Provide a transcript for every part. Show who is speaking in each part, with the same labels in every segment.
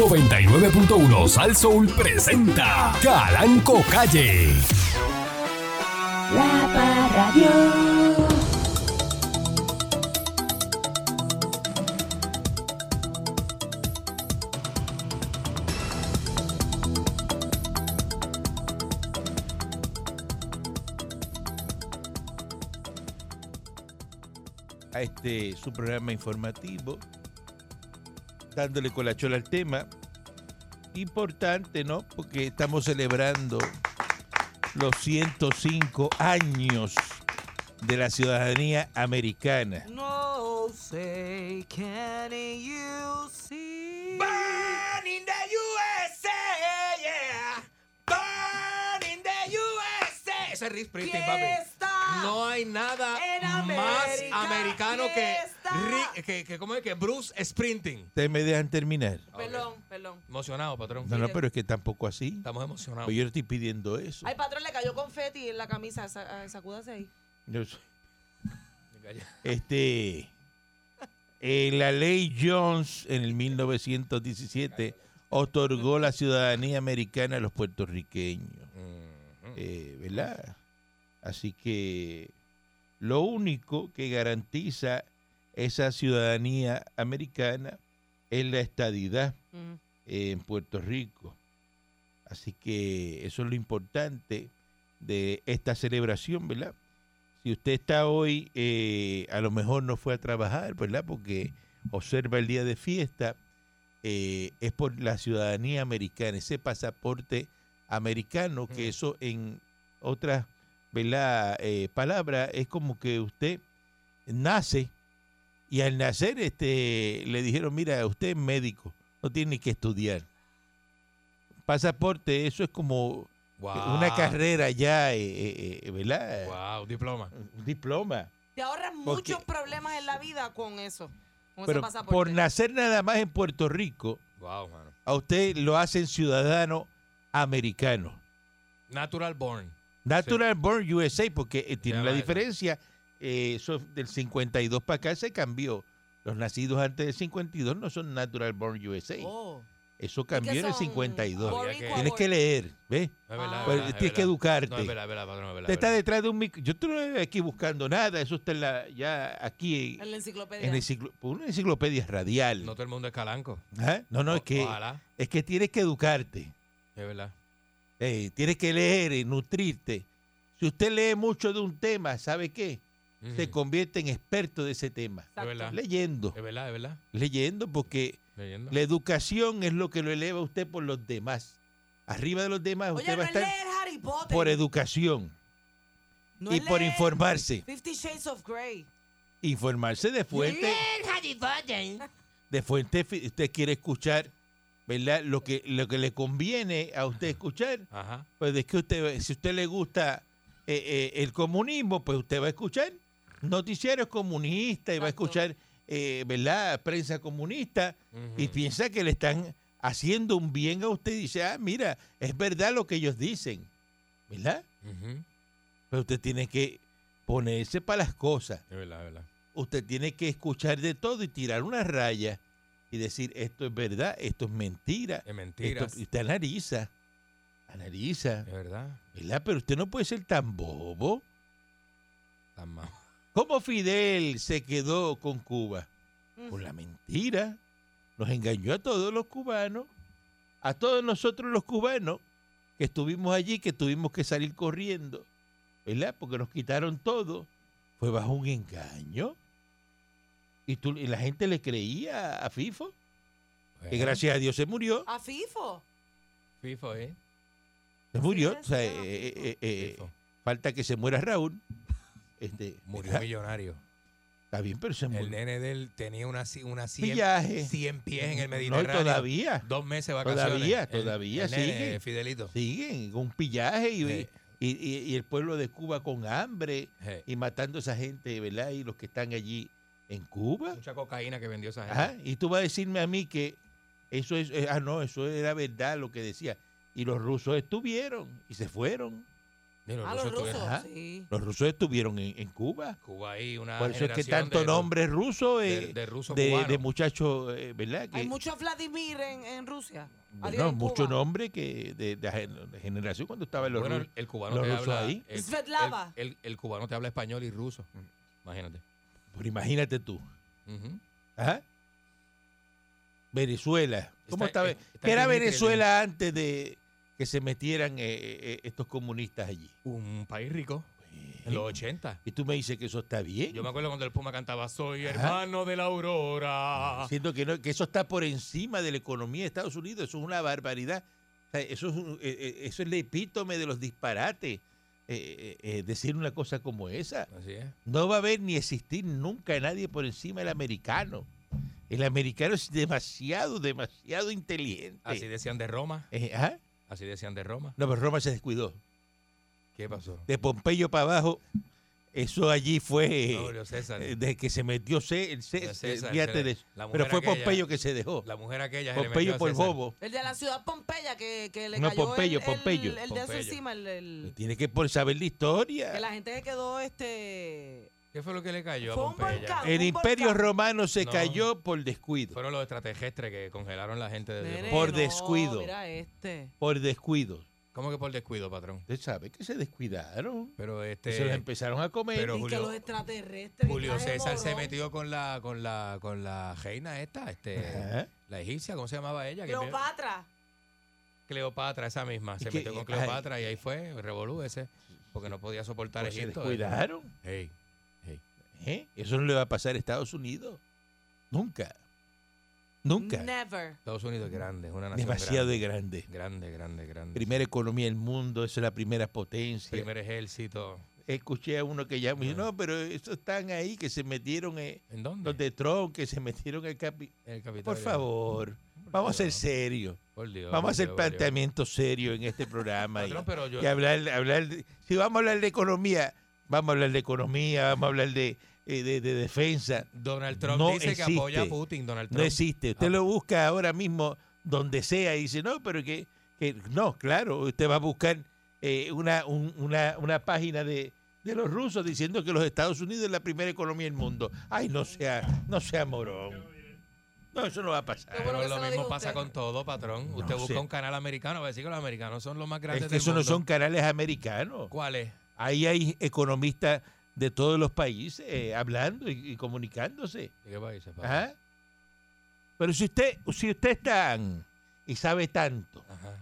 Speaker 1: 99.1 Sal Soul presenta Calanco Calle.
Speaker 2: La Parradio.
Speaker 3: a este su programa informativo, dándole colachola al tema. Importante, ¿no? Porque estamos celebrando los 105 años de la ciudadanía americana.
Speaker 4: No say, can you see?
Speaker 5: Born in the USA, yeah. Born in the USA. Ese
Speaker 4: Que
Speaker 5: papi. No hay nada más americano
Speaker 4: que
Speaker 5: Rick- que, que, ¿cómo es? que Bruce Springsteen.
Speaker 3: Ustedes me dejan terminar.
Speaker 4: Perdón, perdón.
Speaker 5: Emocionado, patrón.
Speaker 3: No, no, pero es que tampoco así.
Speaker 5: Estamos emocionados.
Speaker 3: Pues yo estoy pidiendo eso.
Speaker 4: Ay, patrón, le cayó confeti en la camisa. Sa- ah, Sacúdase ahí.
Speaker 3: Yo soy-. Este, eh, la ley Jones en el 1917 otorgó la ciudadanía americana a los puertorriqueños, eh, ¿verdad? Así que lo único que garantiza esa ciudadanía americana es la estadidad en Puerto Rico. Así que eso es lo importante de esta celebración, ¿verdad? Si usted está hoy, eh, a lo mejor no fue a trabajar, ¿verdad? Porque observa el día de fiesta, eh, es por la ciudadanía americana, ese pasaporte americano, que eso en otras. Eh, palabras es como que usted nace y al nacer este le dijeron, mira, usted es médico, no tiene ni que estudiar. Pasaporte, eso es como
Speaker 5: Wow.
Speaker 3: una carrera ya, eh, eh, eh, ¿verdad?
Speaker 5: Wow, diploma.
Speaker 3: Un diploma.
Speaker 4: Te ahorras
Speaker 3: Porque-
Speaker 4: muchos problemas en la vida con eso. Con
Speaker 3: Pero
Speaker 4: ese pasaporte.
Speaker 3: por nacer nada más en Puerto Rico,
Speaker 5: Wow, mano.
Speaker 3: a usted lo hacen ciudadano americano.
Speaker 5: Natural born.
Speaker 3: Natural Born USA, porque eh, tiene la diferencia. Eh, eso del 52 para acá se cambió. Los nacidos antes del 52 no son Natural Born USA.
Speaker 4: Oh.
Speaker 3: Eso
Speaker 4: ¿Y qué
Speaker 3: cambió en el
Speaker 4: son?
Speaker 3: 52.
Speaker 5: Boricua,
Speaker 3: Tienes que leer, ¿ves?
Speaker 5: No es verdad,
Speaker 4: Ah.
Speaker 3: Pues
Speaker 5: verdad,
Speaker 3: tienes que educarte.
Speaker 5: No, verdad, es
Speaker 3: está detrás de un micro. Yo no estoy aquí buscando nada. Eso está en la, ya aquí
Speaker 4: En la enciclopedia.
Speaker 3: en enciclo- una enciclopedia radial.
Speaker 5: No todo el mundo es calanco.
Speaker 3: ¿Ah? No, no, es que,
Speaker 5: Ojalá.
Speaker 3: es que tienes que educarte.
Speaker 5: Es verdad.
Speaker 3: Eh, tienes que leer y nutrirte. Si usted lee mucho de un tema, ¿sabe qué? Se convierte en experto de ese tema.
Speaker 4: Exacto.
Speaker 3: Leyendo,
Speaker 5: Es verdad, es verdad.
Speaker 3: leyendo, porque
Speaker 5: Leyendo.
Speaker 3: la educación es lo que lo eleva a usted por los demás. Arriba de los demás,
Speaker 4: Oye,
Speaker 3: usted
Speaker 4: no
Speaker 3: va a
Speaker 4: es
Speaker 3: estar
Speaker 4: leer Harry Potter.
Speaker 3: por educación
Speaker 4: No
Speaker 3: y
Speaker 4: es
Speaker 3: por
Speaker 4: leer
Speaker 3: informarse.
Speaker 4: Fifty Shades of Grey.
Speaker 3: Informarse de fuente, de fuente, usted quiere escuchar, ¿verdad? Lo que, lo que le conviene a usted escuchar,
Speaker 5: Ajá.
Speaker 3: pues es que usted, si a usted le gusta eh, eh, el comunismo, pues usted va a escuchar noticieros comunistas y va a escuchar, eh, ¿verdad? Prensa comunista y piensa que le están haciendo un bien a usted y dice, ah, mira, es verdad lo que ellos dicen, ¿verdad? Pero usted tiene que ponerse para las cosas.
Speaker 5: Es verdad, es verdad.
Speaker 3: Usted tiene que escuchar de todo y tirar una raya y decir, esto es verdad, esto es mentira.
Speaker 5: Es
Speaker 3: y usted analiza, analiza,
Speaker 5: Es verdad.
Speaker 3: ¿verdad? Pero usted no puede ser tan bobo.
Speaker 5: Tan mal.
Speaker 3: ¿Cómo Fidel se quedó con Cuba?
Speaker 4: Mm.
Speaker 3: Por la mentira. Nos engañó a todos los cubanos, a todos nosotros los cubanos que estuvimos allí, que tuvimos que salir corriendo, ¿verdad? Porque nos quitaron todo. Fue bajo un engaño. Y, tú, y la gente le creía a FIFO, que gracias a Dios se murió.
Speaker 4: A FIFO.
Speaker 5: FIFO, ¿eh?
Speaker 3: Se murió. o sea, eh, eh, eh,
Speaker 5: FIFO.
Speaker 3: falta que se muera Raúl. Este,
Speaker 5: Murió
Speaker 3: ¿verdad?
Speaker 5: millonario.
Speaker 3: Está bien, pero se
Speaker 5: El
Speaker 3: murió.
Speaker 5: nene de él tenía una, una 100,
Speaker 3: Viaje.
Speaker 5: 100 pies en el
Speaker 3: No,
Speaker 5: Mediterráneo.
Speaker 3: todavía.
Speaker 5: Dos meses de vacaciones.
Speaker 3: Todavía,
Speaker 5: El-
Speaker 3: todavía
Speaker 5: el nene,
Speaker 3: sigue.
Speaker 5: Fidelito.
Speaker 3: siguen con un pillaje y,
Speaker 5: Sí.
Speaker 3: y, y- y el pueblo de Cuba con hambre
Speaker 5: Sí.
Speaker 3: y matando a esa gente, ¿verdad? Y los que están allí en Cuba.
Speaker 5: Mucha cocaína que vendió esa gente.
Speaker 3: Ajá. Y tú vas a decirme a mí que eso es, eh, ah, no, eso era verdad lo que decía. Y los rusos estuvieron y se fueron.
Speaker 5: Los
Speaker 4: Ah, los
Speaker 5: rusos
Speaker 4: rusos.
Speaker 5: tuvieron-
Speaker 3: Ajá.
Speaker 4: Sí.
Speaker 3: Los rusos estuvieron en, en Cuba.
Speaker 5: Cuba ahí una
Speaker 3: Por eso es que tanto
Speaker 5: de-
Speaker 3: nombre ruso,
Speaker 5: de,
Speaker 3: eh,
Speaker 5: de ruso
Speaker 3: de,
Speaker 5: cubano.
Speaker 3: de muchachos, eh, ¿verdad? Que,
Speaker 4: Hay muchos Vladimir en, en Rusia.
Speaker 3: Bueno,
Speaker 4: en
Speaker 3: mucho
Speaker 4: Cuba.
Speaker 3: nombre que de, de generación cuando estaban los
Speaker 5: bueno,
Speaker 3: rusos.
Speaker 5: el, el cubano
Speaker 3: los
Speaker 5: te
Speaker 3: rusos
Speaker 5: habla
Speaker 3: ahí.
Speaker 5: El,
Speaker 4: Svetlava.
Speaker 5: el- el- el cubano te habla español y ruso. Imagínate.
Speaker 3: Pero imagínate tú. Ajá. Venezuela. ¿Cómo
Speaker 5: Está-
Speaker 3: estaba?
Speaker 5: está
Speaker 3: ¿Qué era Venezuela antes de que se metieran eh, eh, estos comunistas allí?
Speaker 5: Un país rico. En los 80.
Speaker 3: Y tú me dices que eso está bien.
Speaker 5: Yo me acuerdo cuando el Puma cantaba Soy
Speaker 3: Ajá.
Speaker 5: hermano de la aurora.
Speaker 3: Siento que, no- que eso está por encima de la economía de Estados Unidos. Eso es una barbaridad. O sea, eso, es un- eh, eh, eso es el epítome de los disparates. eh, eh, eh, decir una cosa como esa.
Speaker 5: Así es.
Speaker 3: No va a haber ni existir nunca nadie por encima del americano. El americano es demasiado, demasiado inteligente.
Speaker 5: Así decían de Roma.
Speaker 3: Eh, ¿ah?
Speaker 5: Así decían de Roma.
Speaker 3: No, pero Roma se descuidó.
Speaker 5: ¿Qué pasó?
Speaker 3: De Pompeyo para abajo, eso allí fue
Speaker 5: No, Julio César.
Speaker 3: eh, de que se metió C, el
Speaker 5: César,
Speaker 3: fíjate
Speaker 5: se le-
Speaker 3: de eso. Pero
Speaker 5: mujer
Speaker 3: fue
Speaker 5: aquella-
Speaker 3: Pompeyo que se dejó.
Speaker 5: La mujer aquella
Speaker 3: Pompeyo por
Speaker 5: César.
Speaker 3: bobo.
Speaker 4: El de la ciudad Pompeya que, que le
Speaker 3: No,
Speaker 4: cayó
Speaker 3: Pompeyo,
Speaker 4: el,
Speaker 3: Pompeyo.
Speaker 4: El, el de eso encima, el, el-
Speaker 3: Tiene que por saber la historia.
Speaker 4: que la gente se quedó este
Speaker 5: ¿Qué fue lo que le cayó
Speaker 4: Fue
Speaker 5: a
Speaker 4: un
Speaker 5: Pompeya?
Speaker 4: volcán.
Speaker 3: El
Speaker 4: un
Speaker 3: imperio
Speaker 4: volcán.
Speaker 3: romano se
Speaker 5: No.
Speaker 3: cayó por descuido.
Speaker 5: Fueron los extraterrestres que congelaron la gente de
Speaker 3: Por
Speaker 4: no,
Speaker 3: descuido.
Speaker 4: Mira este.
Speaker 3: Por descuido.
Speaker 5: ¿Cómo que por descuido, patrón?
Speaker 3: Usted sabe que se descuidaron.
Speaker 5: Pero este
Speaker 3: se los empezaron a comer.
Speaker 5: pero
Speaker 4: y
Speaker 5: Julio-
Speaker 4: que los extraterrestres.
Speaker 5: Julio César se metió con la con la con la reina esta, este
Speaker 3: Ajá.
Speaker 5: la egipcia, ¿cómo se llamaba ella?
Speaker 4: Cleopatra.
Speaker 5: Cleopatra, esa misma,
Speaker 3: ¿Y
Speaker 5: se
Speaker 3: qué-
Speaker 5: metió con
Speaker 3: ay.
Speaker 5: Cleopatra y ahí fue, revolú ese, porque no podía soportar
Speaker 3: Pues se
Speaker 5: Egipto.
Speaker 3: descuidaron.
Speaker 5: Ey,
Speaker 3: ¿eh? Eso no le va a pasar a Estados Unidos. Nunca. Nunca.
Speaker 4: Never.
Speaker 5: Estados Unidos es grande, es una nación
Speaker 3: Demasiado
Speaker 5: grande.
Speaker 3: grande.
Speaker 5: grande, grande, grande.
Speaker 3: Primera economía del mundo, eso es la primera potencia.
Speaker 5: Primer ejército.
Speaker 3: Escuché a uno que llama y dice,
Speaker 5: Ah.
Speaker 3: no, pero estos están ahí que se metieron, eh,
Speaker 5: ¿En dónde?
Speaker 3: los de Trump, que se metieron el capi.
Speaker 5: En el Capitolio.
Speaker 3: Por favor, vamos a ser serios.
Speaker 5: Por Dios,
Speaker 3: Vamos a hacer
Speaker 5: Dios, por Dios.
Speaker 3: planteamiento serio en este programa. y-
Speaker 5: Patrón, pero yo,
Speaker 3: y hablar, hablar de- si vamos a hablar de economía, vamos a hablar de economía, vamos a hablar de, eh, de, de defensa.
Speaker 5: Donald Trump
Speaker 3: no
Speaker 5: dice que apoya a
Speaker 3: existe.
Speaker 5: Putin, Donald
Speaker 3: No
Speaker 5: Trump.
Speaker 3: existe. Usted
Speaker 5: Ah.
Speaker 3: lo busca ahora mismo donde sea y dice, no, pero que, que no, claro, usted va a buscar eh, una, un- una, una página de, de los rusos diciendo que los Estados Unidos es la primera economía del mundo. Ay, no sea, no sea morón. No, eso no va a pasar.
Speaker 4: Bueno
Speaker 5: lo mismo pasa
Speaker 4: usted.
Speaker 5: con todo, patrón.
Speaker 3: No
Speaker 5: Usted busca
Speaker 3: sé.
Speaker 5: un canal americano, va a decir que los americanos son los más grandes
Speaker 3: Es que
Speaker 5: del
Speaker 3: eso no
Speaker 5: mundo.
Speaker 3: son canales americanos.
Speaker 5: ¿Cuáles?
Speaker 3: Ahí hay economistas de todos los países eh, hablando y, y comunicándose.
Speaker 5: ¿De qué países?
Speaker 3: Ajá. Pero si usted, si usted es tan y sabe tanto,
Speaker 5: Ajá.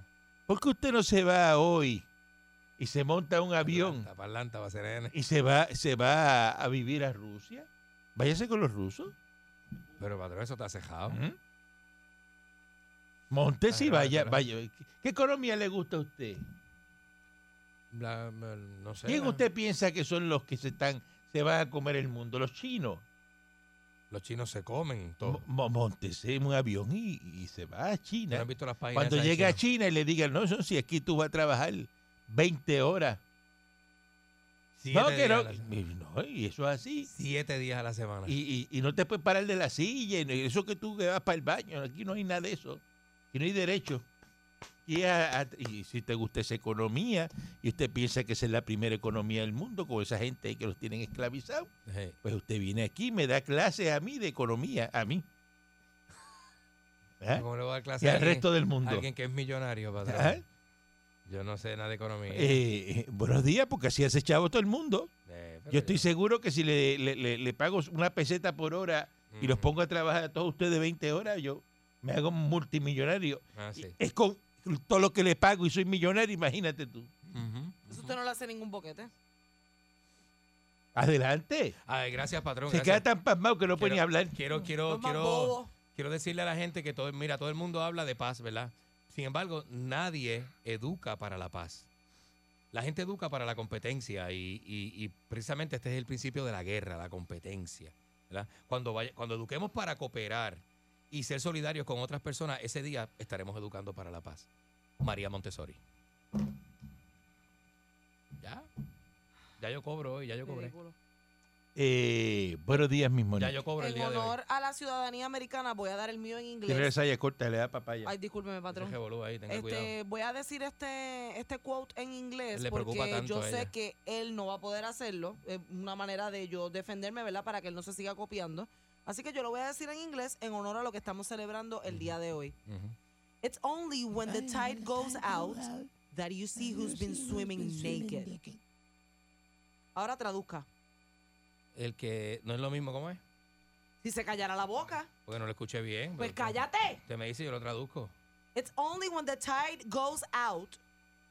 Speaker 3: ¿por qué usted no se va hoy y se monta un avión
Speaker 5: Atlanta, Atlanta,
Speaker 3: y se va, se va a, vivir a Rusia? Váyase con los rusos.
Speaker 5: Pero, patrón, eso está cejado.
Speaker 3: Ujú. Montese y vaya, vaya. ¿Qué economía le gusta a usted?
Speaker 5: La- no sé.
Speaker 3: ¿Quién
Speaker 5: la-
Speaker 3: usted piensa que son los que se están, se van a comer el mundo? Los chinos.
Speaker 5: Los chinos se comen todo.
Speaker 3: Mo- Móntese en un avión y, y se va a
Speaker 5: ¿No
Speaker 3: China.
Speaker 5: visto las
Speaker 3: Cuando llegue a? China y le digan, no, son si aquí tú vas a trabajar 20 horas.
Speaker 5: Siete
Speaker 3: no, que no.
Speaker 5: la-
Speaker 3: no, y eso es así.
Speaker 5: Siete días a la semana.
Speaker 3: Y, y- y no te puedes parar de la silla. Y eso que tú vas para el baño. Aquí no hay nada de eso. Aquí no hay derecho. Y, a- a- y si te gusta esa economía y usted piensa que esa es la primera economía del mundo con esa gente que los tienen esclavizados, pues usted viene aquí y me da clases a mí de economía, a mí. ¿Ah?
Speaker 5: ¿Cómo le voy a dar
Speaker 3: Y
Speaker 5: a
Speaker 3: al
Speaker 5: alguien,
Speaker 3: resto del
Speaker 5: a
Speaker 3: mundo.
Speaker 5: alguien que es millonario, patrón?
Speaker 3: ¿Ah?
Speaker 5: Yo no sé nada de economía.
Speaker 3: Eh, eh, buenos días, porque así hace chavo todo el mundo.
Speaker 5: Eh,
Speaker 3: Yo estoy seguro que si le, le- le- le pago una peseta por hora y los pongo a trabajar a todos ustedes 20 horas, yo me hago multimillonario.
Speaker 5: Ah, sí.
Speaker 3: Es con todo lo que le pago y soy millonario, imagínate tú.
Speaker 4: Eso usted no le hace ningún boquete.
Speaker 3: Adelante.
Speaker 5: Ay, gracias, patrón.
Speaker 3: Se
Speaker 5: gracias.
Speaker 3: queda tan pasmado que no puede ni
Speaker 5: Quiero-
Speaker 3: hablar.
Speaker 5: Quiero,
Speaker 4: No
Speaker 5: quiero, quiero, quiero decirle a la gente que todo, mira, todo el mundo habla de paz, ¿verdad? Sin embargo, nadie educa para la paz. La gente educa para la competencia y, y- y precisamente este es el principio de la guerra, la competencia. ¿verdad? Cuando, vaya, cuando eduquemos para cooperar y ser solidarios con otras personas, ese día estaremos educando para la paz. María Montessori. ¿Ya? Ya yo cobro hoy, ya yo cobré.
Speaker 3: Eh, buenos días, mismo.
Speaker 5: Ya yo cobro el
Speaker 4: En
Speaker 5: día de hoy.
Speaker 4: honor a la ciudadanía americana, voy a dar el mío en inglés.
Speaker 3: esa ya corta, le da papaya.
Speaker 4: Ay, discúlpeme, patrón.
Speaker 5: Ese ahí, tenga cuidado.
Speaker 4: Este, voy a decir este, este quote en inglés
Speaker 5: Le preocupa
Speaker 4: porque
Speaker 5: tanto
Speaker 4: yo sé que él no va a poder hacerlo. Es una manera de yo defenderme, ¿verdad? Para que él no se siga copiando. Así que yo lo voy a decir en inglés en honor a lo que estamos celebrando el día de hoy. It's only when the tide goes out that you see who's been swimming naked. Ahora traduzca.
Speaker 5: El que no es lo mismo, ¿cómo es?
Speaker 4: Si se callara la boca,
Speaker 5: Porque no lo escuché bien.
Speaker 4: pues cállate.
Speaker 5: Usted me dice y yo lo traduzco.
Speaker 4: It's only when the tide goes out.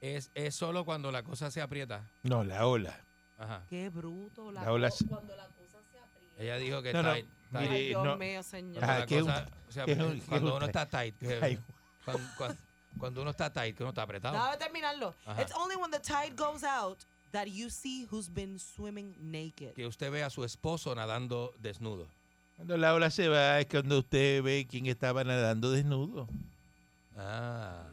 Speaker 5: Es, es solo cuando la cosa se aprieta.
Speaker 3: No, la ola.
Speaker 5: Ajá.
Speaker 4: Qué bruto. La
Speaker 3: La ola
Speaker 4: cuando la cosa se aprieta.
Speaker 5: Ella dijo que
Speaker 3: No, no,
Speaker 5: tight,
Speaker 3: mire,
Speaker 4: Ay, Dios
Speaker 3: no.
Speaker 4: mío, señor.
Speaker 5: Cuando
Speaker 3: Ah,
Speaker 5: la
Speaker 3: ¿qué es
Speaker 5: cosa
Speaker 3: un-
Speaker 5: se
Speaker 3: qué es
Speaker 5: aprieta.
Speaker 3: un- qué es
Speaker 5: Cuando
Speaker 3: un
Speaker 5: uno está tight. que-
Speaker 3: Ay,
Speaker 5: cuando, cuando- cuando uno está tight, que uno está apretado.
Speaker 4: Déjame terminarlo.
Speaker 5: Ajá.
Speaker 4: It's only when the tide goes out that you see who's been swimming naked.
Speaker 5: Que usted ve a su esposo nadando desnudo.
Speaker 3: Cuando la ola se va es cuando usted ve quién estaba nadando desnudo.
Speaker 5: Ah.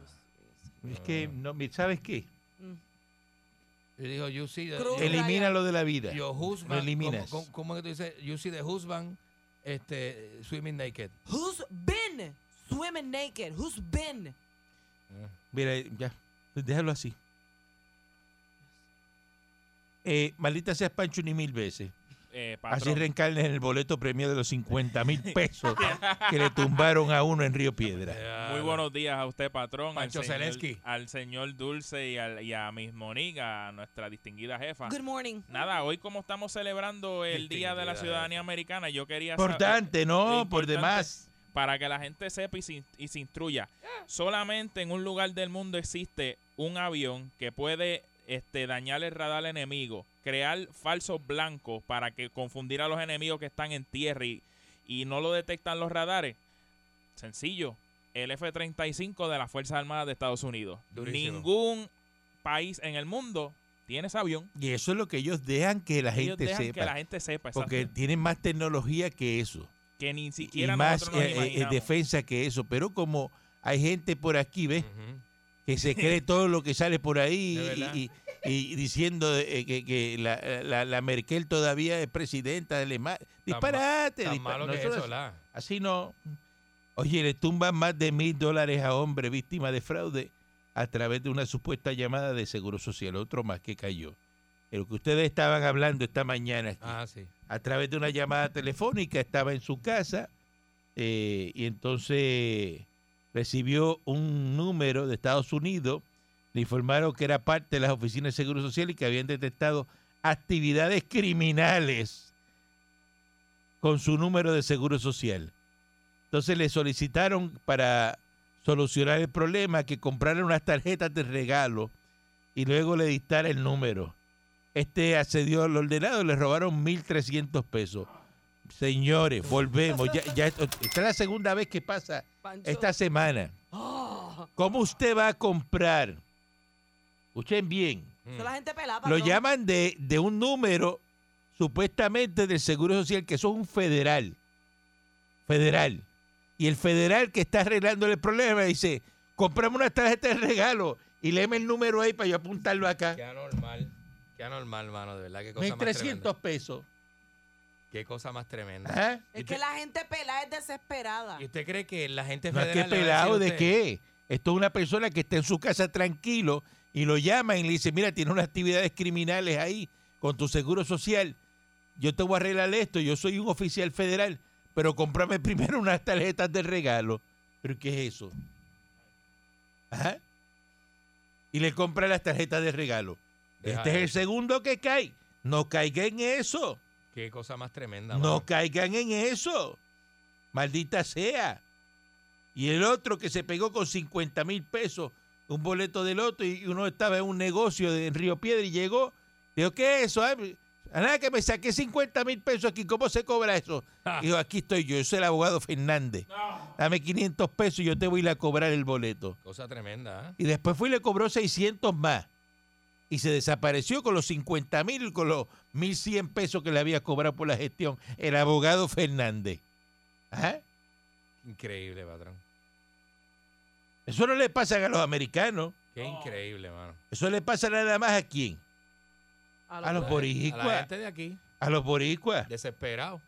Speaker 3: Es que, no, mi- ¿sabes qué?
Speaker 4: Mm.
Speaker 5: Y dijo, you see the,
Speaker 4: Cruz.
Speaker 5: you-
Speaker 3: Elimínalo de la vida.
Speaker 5: your
Speaker 3: Lo
Speaker 5: husband.
Speaker 3: eliminas.
Speaker 5: ¿cómo, cómo, cómo es que tú dices? You see the husband este, swimming naked.
Speaker 4: Who's been swimming naked? Who's been?
Speaker 3: Mira, ya, déjalo así. Eh, maldita seas Pancho ni mil veces.
Speaker 6: Eh,
Speaker 3: Así en el boleto premio de los 50 mil pesos que le tumbaron a uno en Río Piedra.
Speaker 6: muy buenos días a usted, patrón.
Speaker 5: Pancho
Speaker 6: al señor,
Speaker 5: Zelensky.
Speaker 6: al señor Dulce y, al- y a Miss Moniga, nuestra distinguida jefa.
Speaker 4: Good morning.
Speaker 6: Nada, hoy como estamos celebrando el Día de la Ciudadanía. Americana, yo quería saber-
Speaker 3: Importante, ¿no?
Speaker 6: es
Speaker 3: Por
Speaker 6: importante
Speaker 3: demás.
Speaker 6: Para que la gente sepa y se, y se instruya. Solamente en un lugar del mundo existe un avión que puede este, dañar el radar enemigo, crear falsos blancos para que confundir a los enemigos que están en tierra y, y no lo detectan los radares. Sencillo. El F-35 de las Fuerzas Armadas de Estados Unidos.
Speaker 5: Durísimo.
Speaker 6: Ningún país en el mundo tiene ese avión.
Speaker 3: Y eso es lo que ellos dejan que la
Speaker 6: Ellos
Speaker 3: gente
Speaker 6: dejan
Speaker 3: sepa.
Speaker 6: que la gente sepa.
Speaker 3: porque tienen más tecnología que eso.
Speaker 6: que ni
Speaker 3: Y
Speaker 6: siquiera
Speaker 3: más
Speaker 6: nosotros nos
Speaker 3: eh, eh,
Speaker 6: imaginamos.
Speaker 3: defensa que eso. Pero como hay gente por aquí, ¿ves? Que se cree todo lo que sale por ahí y, y- y diciendo eh, que, que la, la- la Merkel todavía es presidenta de Alemania. Disparate.
Speaker 5: Tan
Speaker 3: dispa-
Speaker 5: malo que
Speaker 3: nosotros-
Speaker 5: eso, ¿verdad?
Speaker 3: Así no. Oye, le tumban más de mil dólares a hombre víctima de fraude a través de una supuesta llamada de Seguro Social. Otro más que cayó. Lo que ustedes estaban hablando esta mañana aquí,
Speaker 5: Ah, sí.
Speaker 3: a través de una llamada telefónica, estaba en su casa eh, y entonces recibió un número de Estados Unidos. Le informaron que era parte de las oficinas de Seguro Social y que habían detectado actividades criminales con su número de Seguro Social. Entonces le solicitaron para solucionar el problema que compraran unas tarjetas de regalo y luego le dictara el número. Este accedió al ordenado le robaron 1.300 pesos. Señores, volvemos. Ya, ya esto- esta es la segunda vez que pasa
Speaker 4: Pancho.
Speaker 3: esta semana.
Speaker 4: Oh,
Speaker 3: ¿Cómo usted va a comprar? Escuchen bien.
Speaker 5: Mm.
Speaker 4: eso la gente pelada.
Speaker 3: Lo llaman de, de un número supuestamente del Seguro Social, que eso es un federal. Federal. Y el federal que está arreglando el problema dice, comprame una tarjeta de regalo y léeme el número ahí para yo apuntarlo acá.
Speaker 5: Qué anormal. Qué anormal, mano, de verdad. Qué cosa más tremenda.
Speaker 3: 1.300 pesos.
Speaker 5: Qué cosa más tremenda.
Speaker 3: ¿Ah?
Speaker 5: ¿Y
Speaker 4: Es que la gente pelada es desesperada.
Speaker 5: ¿Y usted cree que la gente
Speaker 3: No es
Speaker 5: federal
Speaker 3: que pelado de qué. Esto es una persona que está en su casa tranquilo y lo llaman y le dice, mira, tiene unas actividades criminales ahí con tu seguro social. Yo te voy a arreglar esto, yo soy un oficial federal, pero cómprame primero unas tarjetas de regalo. ¿Pero qué es eso? Ajá. Y le compra las tarjetas de regalo.
Speaker 5: Deja
Speaker 3: este es el segundo que cae. No caiga en eso.
Speaker 5: Qué cosa más tremenda.
Speaker 3: No
Speaker 5: mano.
Speaker 3: caigan en eso. Maldita sea. Y el otro que se pegó con 50 mil pesos, un boleto de loto, y uno estaba en un negocio de, en Río Piedra y llegó. Dijo, ¿qué es eso? A nada que me saqué 50 mil pesos aquí, ¿cómo se cobra eso?
Speaker 5: Ah.
Speaker 3: Dijo, aquí estoy yo, yo soy el abogado Fernández. Dame 500 pesos y yo te voy a ir a cobrar el boleto.
Speaker 5: Cosa tremenda, ¿eh?
Speaker 3: Y después fue y le cobró 600 más. Y se desapareció con los 50 mil, con los 1.100 pesos que le había cobrado por la gestión el abogado Fernández. Ajá.
Speaker 5: Increíble, patrón.
Speaker 3: Eso no le pasa a los americanos.
Speaker 5: Qué increíble, mano.
Speaker 3: Eso le pasa nada más a quién. A los
Speaker 5: A
Speaker 3: boricuas.
Speaker 5: gente de aquí.
Speaker 3: A los boricuas.
Speaker 5: Desesperado.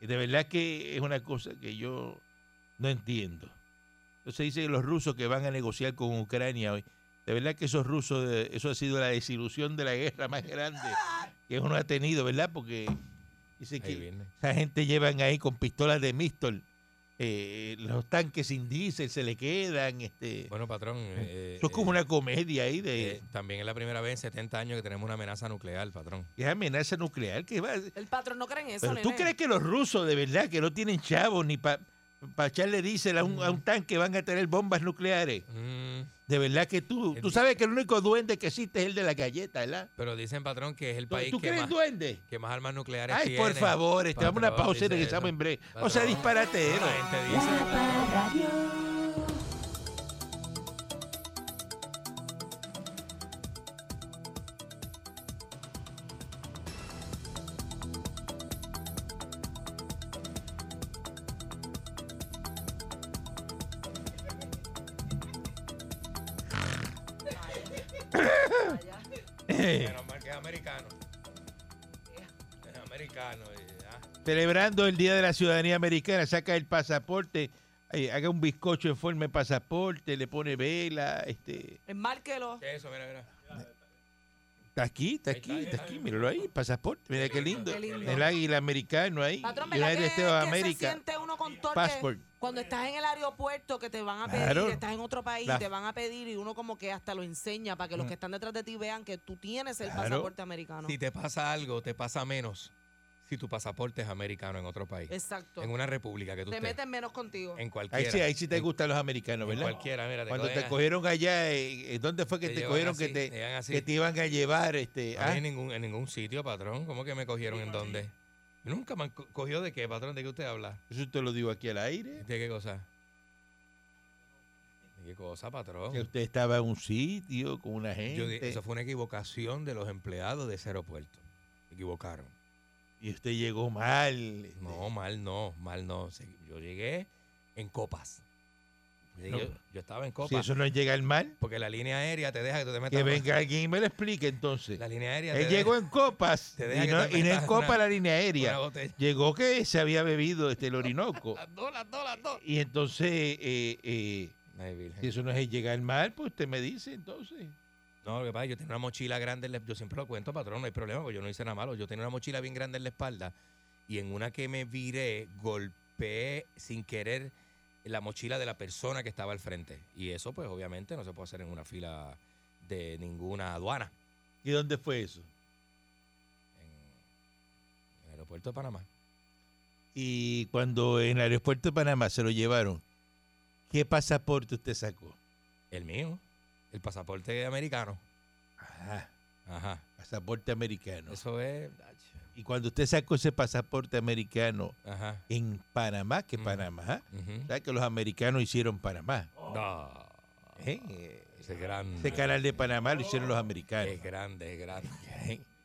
Speaker 3: Y de verdad que es una cosa que yo no entiendo. Entonces dice que los rusos que van a negociar con Ucrania hoy, de verdad que esos rusos, eh, eso ha sido la desilusión de la guerra más grande que uno ha tenido, ¿verdad? Porque dice que esa gente llevan ahí con pistolas de Mistol, eh, los tanques sin diésel se le quedan, este,
Speaker 5: Bueno, patrón. eh,
Speaker 3: eso es como
Speaker 5: eh,
Speaker 3: una comedia ahí de
Speaker 5: eh, también es la primera vez en 70 años que tenemos una amenaza nuclear, patrón.
Speaker 3: es amenaza nuclear, que va,
Speaker 4: El patrón no cree en eso,
Speaker 3: Pero tú crees que los rusos de verdad que no tienen chavos ni para echarle diésel a un, a un tanque van a tener bombas nucleares?
Speaker 5: Mm,
Speaker 3: De verdad que tú, tú sabes que el único duende que existe es el de la galleta, ¿verdad?
Speaker 5: pero dicen, patrón, que es el
Speaker 3: ¿Tú,
Speaker 5: país
Speaker 3: tú
Speaker 5: que
Speaker 3: crees
Speaker 5: más,
Speaker 3: duende?
Speaker 5: que más armas nucleares
Speaker 3: Ay,
Speaker 5: tiene.
Speaker 3: por favor, este, dame una pausa y regresamos en breve. O sea.
Speaker 5: La gente dice. Es americano. Es americano. ya.
Speaker 3: Celebrando el Día de la Ciudadanía Americana, saca el pasaporte, eh, haga un bizcocho en forma de pasaporte, le pone vela, este...
Speaker 4: Enmárquelo.
Speaker 5: ¿Qué es eso? Mira, mira.
Speaker 3: Está aquí, está
Speaker 5: Ahí
Speaker 3: aquí,
Speaker 5: está,
Speaker 3: aquí, míralo ahí, pasaporte, mira qué lindo.
Speaker 4: Qué lindo.
Speaker 3: El águila americano ahí,
Speaker 4: Patrón, ¿verdad que, que se
Speaker 3: America.
Speaker 4: siente uno con torque
Speaker 3: Passport.
Speaker 4: cuando estás en el aeropuerto que te van a pedir,
Speaker 3: Claro.
Speaker 4: estás en otro país,
Speaker 3: La-
Speaker 4: te van a pedir y uno como que hasta lo enseña para que los que están detrás de ti vean que tú tienes el
Speaker 3: Claro.
Speaker 4: pasaporte americano.
Speaker 5: Si te pasa algo, te pasa menos si tu pasaporte es americano en otro país.
Speaker 4: Exacto.
Speaker 5: En una república que tú
Speaker 4: Te
Speaker 5: estés.
Speaker 4: meten menos contigo.
Speaker 5: En
Speaker 3: Ahí
Speaker 5: cualquiera.
Speaker 3: sí, ahí sí te
Speaker 5: En-
Speaker 3: gustan los americanos,
Speaker 5: en
Speaker 3: ¿verdad?
Speaker 5: cualquiera, mira.
Speaker 3: Cuando te
Speaker 5: cogen
Speaker 3: cogieron allá, eh, eh, ¿dónde fue que
Speaker 5: te
Speaker 3: cogieron
Speaker 5: así,
Speaker 3: que, te, que te iban a llevar? este
Speaker 5: A mí
Speaker 3: ah?
Speaker 5: en ningún, en ningún sitio, patrón. ¿Cómo que me cogieron en dónde? Nunca me han co- cogido de qué, patrón, de qué usted habla.
Speaker 3: Eso te lo digo aquí al aire.
Speaker 5: ¿De qué cosa? ¿De qué cosa, patrón?
Speaker 3: Que usted estaba en un sitio con una gente
Speaker 5: Yo eso fue una equivocación de los empleados de ese aeropuerto. Se equivocaron.
Speaker 3: Y usted llegó mal. este,
Speaker 5: No, mal no, mal no. Yo llegué en copas. Yo, llegué-
Speaker 3: No.
Speaker 5: yo estaba en
Speaker 3: Si
Speaker 5: copas.
Speaker 3: eso no es llegar mal,
Speaker 5: Porque la línea aérea te deja que tú te metas.
Speaker 3: que venga alguien y me lo explique entonces.
Speaker 5: La línea aérea
Speaker 3: Él llegó en copas
Speaker 5: te
Speaker 3: y
Speaker 5: que
Speaker 3: no,
Speaker 5: te
Speaker 3: y no en copa
Speaker 5: una-
Speaker 3: la línea aérea. Llegó que se había bebido este el Orinoco.
Speaker 5: Las dos, las dos, las dos.
Speaker 3: y entonces, eh, eh,
Speaker 5: Ay,
Speaker 3: si eso no es llegar mal, pues usted me dice entonces.
Speaker 5: No, lo que pasa es que yo tenía una mochila grande, en la- yo siempre lo cuento, patrón, no hay problema, porque yo no hice nada malo. Yo tenía una mochila bien grande en la espalda y en una que me viré, golpeé sin querer la mochila de la persona que estaba al frente. Y eso, pues, obviamente, no se puede hacer en una fila de ninguna aduana
Speaker 3: ¿Y dónde fue eso?
Speaker 5: en el aeropuerto de Panamá.
Speaker 3: Y cuando en el aeropuerto de Panamá se lo llevaron, ¿qué pasaporte usted sacó?
Speaker 5: El mío, el pasaporte americano.
Speaker 3: Ajá,
Speaker 5: Ajá.
Speaker 3: pasaporte americano.
Speaker 5: Eso es.
Speaker 3: Y cuando usted sacó ese pasaporte americano
Speaker 5: Ajá.
Speaker 3: en Panamá, que
Speaker 5: Mm.
Speaker 3: Panamá. ¿sabe que los americanos hicieron Panamá?
Speaker 5: No.
Speaker 3: ¿Eh?
Speaker 5: Ese es grande.
Speaker 3: Ese canal de Panamá lo hicieron los americanos.
Speaker 5: Es grande, es grande.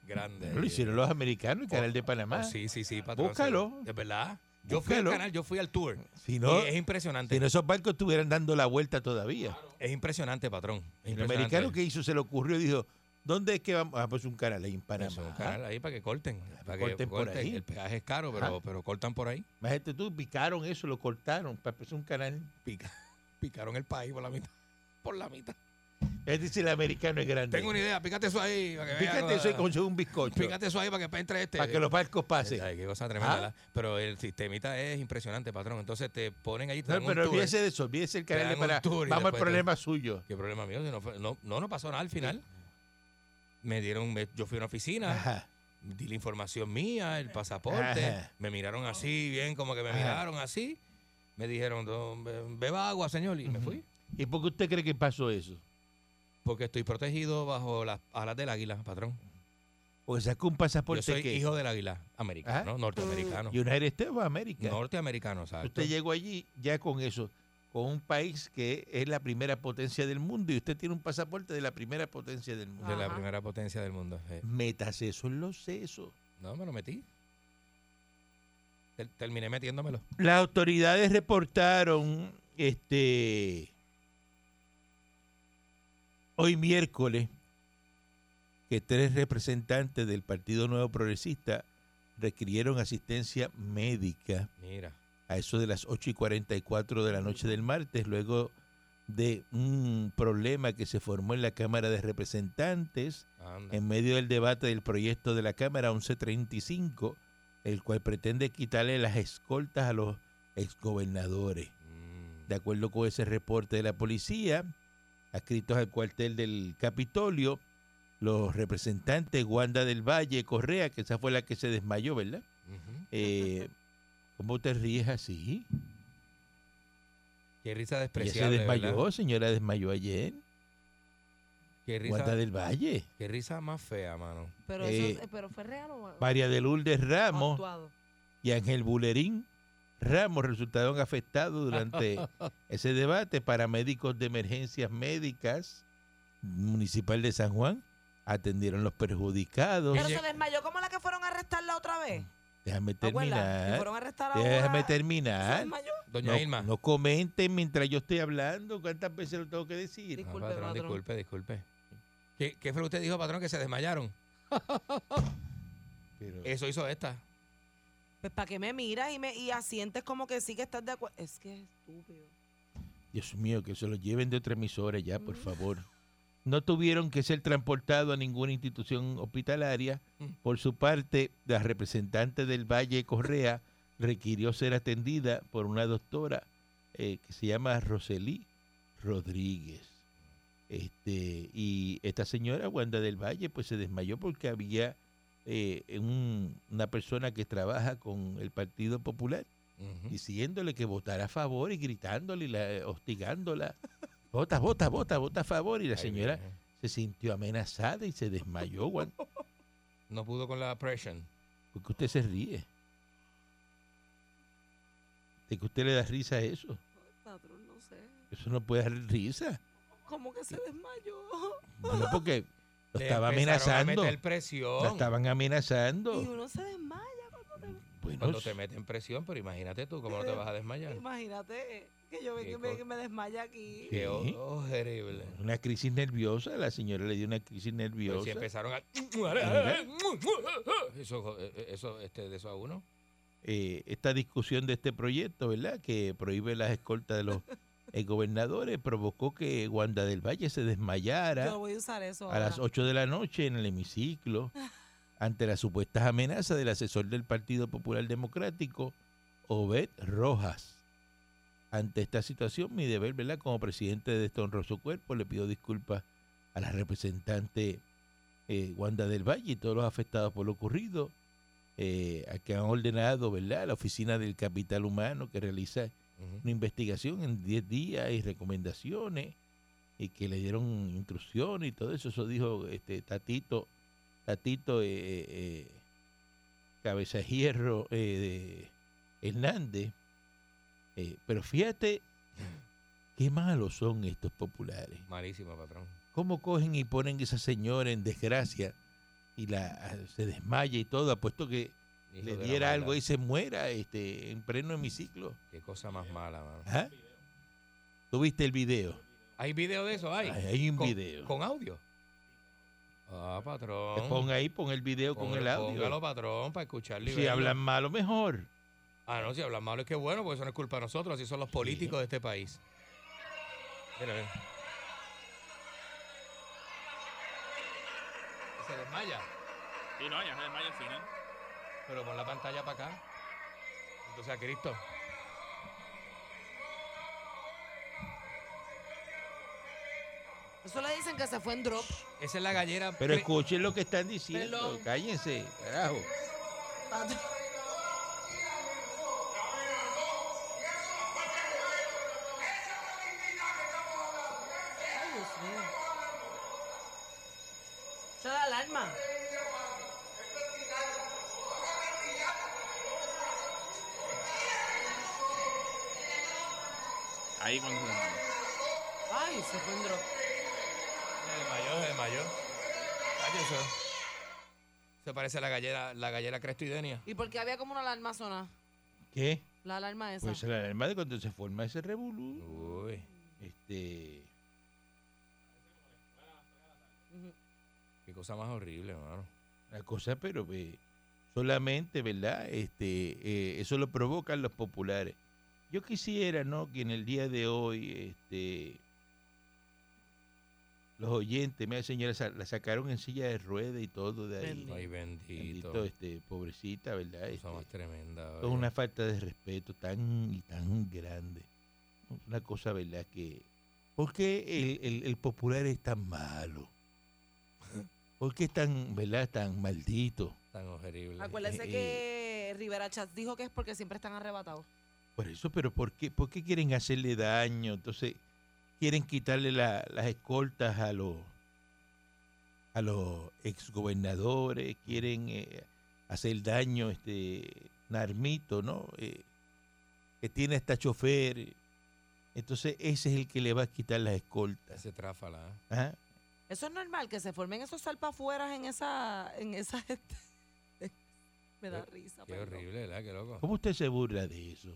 Speaker 5: grande.
Speaker 3: Lo hicieron los americanos, el canal de Panamá.
Speaker 5: Oh, sí, sí, sí, patrón.
Speaker 3: Búscalo.
Speaker 5: De verdad. Yo fui al canal, yo fui al tour.
Speaker 3: Si no,
Speaker 5: Y es impresionante.
Speaker 3: si no, esos barcos estuvieran dando la vuelta todavía.
Speaker 5: Es impresionante, patrón. Es
Speaker 3: El
Speaker 5: impresionante.
Speaker 3: americano que hizo se le ocurrió y dijo, ¿dónde es que vamos? Ah, pues un canal ahí en Panamá.
Speaker 5: Eso, un canal ahí para que corten. Para que
Speaker 3: corten por ahí.
Speaker 5: El peaje es caro, pero,
Speaker 3: Ajá.
Speaker 5: pero cortan por ahí.
Speaker 3: Imagínate tú, picaron eso, lo cortaron para hacer un canal.
Speaker 5: Pica- picaron el país por la mitad. Por la mitad.
Speaker 3: Es decir, el americano es grande.
Speaker 5: Tengo una idea, pícate eso ahí. Para que vea
Speaker 3: Fíjate
Speaker 5: cómo-
Speaker 3: eso y como si fuera un bizcocho.
Speaker 5: Pícate eso ahí para que entre este.
Speaker 3: Para que los barcos pasen.
Speaker 5: Ay, qué cosa tremenda,
Speaker 3: Ah.
Speaker 5: Pero el sistemita es impresionante, patrón. Entonces te ponen ahí. te
Speaker 3: No, pero olvídese de eso, olvídese el canal
Speaker 5: y
Speaker 3: Vamos al problema suyo.
Speaker 5: ¿Qué problema mío? No, no, no, no pasó nada al final. Me dieron, me- yo fui a una oficina,
Speaker 3: Ajá.
Speaker 5: di la información mía, el pasaporte.
Speaker 3: Ajá.
Speaker 5: Me miraron así, bien, como que me
Speaker 3: Ajá.
Speaker 5: miraron así. Me dijeron, "Don, be- beba agua, señor, y me fui.
Speaker 3: ¿Y por qué usted cree que pasó eso?
Speaker 5: Porque estoy protegido bajo las alas del águila, patrón.
Speaker 3: Porque sacó un
Speaker 5: Yo
Speaker 3: pasaporte
Speaker 5: soy
Speaker 3: que
Speaker 5: hijo del águila, americano, norteamericano.
Speaker 3: United States of America.
Speaker 5: Norteamericano, exacto.
Speaker 3: Usted llegó allí ya con eso, con un país que es la primera potencia del mundo y usted tiene un pasaporte de la primera potencia del mundo.
Speaker 5: de la
Speaker 4: Ajá.
Speaker 5: primera potencia del mundo. eh.
Speaker 3: Métase eso en los sesos.
Speaker 5: No, me lo metí. Ter- Terminé metiéndomelo.
Speaker 3: Las autoridades reportaron este hoy miércoles que tres representantes del Partido Nuevo Progresista requirieron asistencia médica
Speaker 5: Mira.
Speaker 3: a eso de las 8 y 44 de la noche del martes, luego de un problema que se formó en la Cámara de Representantes
Speaker 5: Anda.
Speaker 3: en medio del debate del proyecto de la Cámara 1135, el cual pretende quitarle las escoltas a los exgobernadores.
Speaker 5: Mm.
Speaker 3: De acuerdo con ese reporte de la policía, adscritos al cuartel del Capitolio, los representantes Wanda del Valle, Correa, que esa fue la que se desmayó, ¿verdad? Eh, ¿Cómo te ríes así?
Speaker 5: Qué risa
Speaker 3: Ella se
Speaker 5: despreciable,
Speaker 3: desmayó,
Speaker 5: ¿verdad?
Speaker 3: señora desmayó ayer.
Speaker 5: Qué risa,
Speaker 3: Wanda del Valle.
Speaker 5: qué risa más fea, mano.
Speaker 4: Pero,
Speaker 3: Eh,
Speaker 4: eso, pero fue real o
Speaker 3: María de Lourdes Ramos
Speaker 4: actuado.
Speaker 3: y Ángel Bulerín Ramos resultaron afectados durante ese debate. Paramédicos de emergencias médicas municipal de San Juan atendieron los perjudicados.
Speaker 4: Pero se desmayó como la que fueron a arrestarla otra vez.
Speaker 3: Déjame terminar.
Speaker 4: fueron a arrestar a
Speaker 3: Déjame
Speaker 4: una- ¿Se
Speaker 3: terminar.
Speaker 5: Doña
Speaker 3: No,
Speaker 5: Irma.
Speaker 3: no comenten mientras yo estoy hablando. ¿Cuántas veces lo tengo que decir?
Speaker 4: Disculpe,
Speaker 5: patrón,
Speaker 4: patrón.
Speaker 5: disculpe, disculpe. ¿Qué, ¿Qué fue lo que usted dijo, patrón? Que se desmayaron.
Speaker 3: Pero-
Speaker 5: Eso hizo esta.
Speaker 4: Pues para que me miras y me y asientes como que sí que estás de acuerdo. Es que es estúpido.
Speaker 3: Dios mío, que se lo lleven de otra emisora ya, por favor. No tuvieron que ser transportados a ninguna institución hospitalaria.
Speaker 5: Mm.
Speaker 3: Por su parte, la representante del Valle Correa requirió ser atendida por una doctora eh, que se llama Roselí Rodríguez. Este, y esta señora, Wanda del Valle, pues se desmayó porque había eh, un- una persona que trabaja con el Partido Popular
Speaker 5: Ujú.
Speaker 3: diciéndole que votara a favor y gritándole y la, hostigándola. Vota, vota, vota, vota a favor. Y la señora se sintió amenazada y se desmayó. Juan.
Speaker 5: No pudo con la presión.
Speaker 3: ¿Por qué usted se ríe? ¿De que usted le da risa a eso?
Speaker 4: Patrón, no sé.
Speaker 3: Eso no puede dar risa.
Speaker 4: ¿Cómo que se desmayó?
Speaker 3: No, porque lo
Speaker 5: Le
Speaker 3: estaba
Speaker 5: empezaron a
Speaker 3: amenazando.
Speaker 5: meter presión.
Speaker 3: La estaban
Speaker 4: Y
Speaker 3: amenazando.
Speaker 4: uno se desmaya cuando te...
Speaker 3: Bueno,
Speaker 5: Cuando te meten presión, pero imagínate tú, ¿cómo no te vas a desmayar?
Speaker 4: Imagínate que yo que me, que me desmaya aquí.
Speaker 5: Qué
Speaker 3: Sí.
Speaker 5: o- horrible.
Speaker 3: una crisis nerviosa. La señora le dio una crisis nerviosa.
Speaker 5: si empezaron a... Eso, eh, eso, este, de eso a uno.
Speaker 3: eh, esta discusión de este proyecto, ¿verdad? Que prohíbe las escoltas de los eh, gobernadores, provocó que Wanda del Valle se desmayara
Speaker 4: Yo voy a usar eso
Speaker 3: a las
Speaker 4: ahora.
Speaker 3: 8 de la noche en el hemiciclo ante las supuestas amenazas del asesor del Partido Popular Democrático, Obed Rojas. Ante esta situación, mi deber, ¿verdad? Como presidente de este honroso cuerpo, le pido disculpas a la representante eh, Wanda del Valle y todos los afectados por lo ocurrido, eh, a que han ordenado, ¿verdad? La Oficina del Capital Humano que realiza Una investigación en 10 días y recomendaciones y que le dieron instrucciones y todo eso. Eso dijo este Tatito, Tatito eh, eh, eh, Cabeza Hierro eh, de Hernández. Eh, pero fíjate qué malos son estos populares.
Speaker 5: Malísimo, patrón.
Speaker 3: ¿Cómo cogen y ponen a esa señora en desgracia y la se desmaya y todo, apuesto que le diera algo y se muera este en pleno hemiciclo?
Speaker 5: Qué cosa más mala, mano.
Speaker 3: ¿Ah? ¿Tú viste el video?
Speaker 5: ¿Hay video de eso? ¿Hay?
Speaker 3: Hay, hay un
Speaker 5: con,
Speaker 3: video.
Speaker 5: ¿Con audio? Ah, patrón.
Speaker 3: Pon ahí, pon el video con el audio.
Speaker 5: Póngalo, patrón, para escucharlo
Speaker 3: si
Speaker 5: verlo.
Speaker 3: hablan malo, mejor.
Speaker 5: Ah, no, si hablan malo es que bueno, porque eso no es culpa de nosotros, así son los políticos de este país. Mira, mira. Se desmaya,
Speaker 6: Y no, ya se desmaya al final.
Speaker 5: Pero pon la pantalla para acá. Entonces a Cristo.
Speaker 4: Eso le dicen que se fue en drop.
Speaker 5: Esa es la gallera.
Speaker 3: Pero escuchen lo que están diciendo.
Speaker 4: Perdón.
Speaker 3: Cállense, carajo.
Speaker 5: Parece a la gallera, la gallera crestoidenia.
Speaker 4: ¿Y por qué había como una alarma zona?
Speaker 3: ¿Qué?
Speaker 4: La alarma esa.
Speaker 3: Pues la alarma de cuando se forma ese revolú.
Speaker 5: Uy.
Speaker 3: Este.
Speaker 5: Qué cosa más horrible, hermano.
Speaker 3: la cosa, pero eh, solamente, ¿verdad? Este, eh, eso lo provocan los populares. Yo quisiera, ¿no? Que en el día de hoy, este, los oyentes, mira señora, sa- la sacaron en silla de ruedas y todo de ahí.
Speaker 4: Bendito.
Speaker 5: Ay, bendito.
Speaker 3: Bendito, este, pobrecita, ¿verdad?
Speaker 5: Más
Speaker 3: Este,
Speaker 5: tremenda.
Speaker 3: es una falta de respeto tan y tan grande. Una cosa, ¿verdad? Que ¿por qué el, el- el popular es tan malo? ¿Por qué es tan, ¿verdad? Tan maldito?
Speaker 5: Tan horrible.
Speaker 4: Acuérdese
Speaker 3: Eh,
Speaker 4: que Rivera Chats dijo que es porque siempre están arrebatados.
Speaker 3: Por eso, pero ¿por qué, por qué quieren hacerle daño? Entonces, quieren quitarle la- las escoltas a los a los exgobernadores, quieren eh, hacer daño este Narmito, ¿no? Eh, que tiene hasta chofer. Entonces, ese es el que le va a quitar las escoltas.
Speaker 5: Ese tráfala. ¿eh?
Speaker 3: Ajá.
Speaker 4: Eso es normal, que se formen esos salpafueras en esa... En esa Me da risa.
Speaker 5: Qué
Speaker 4: perdón.
Speaker 5: horrible, ¿verdad? Qué loco.
Speaker 3: ¿Cómo usted se burla de eso?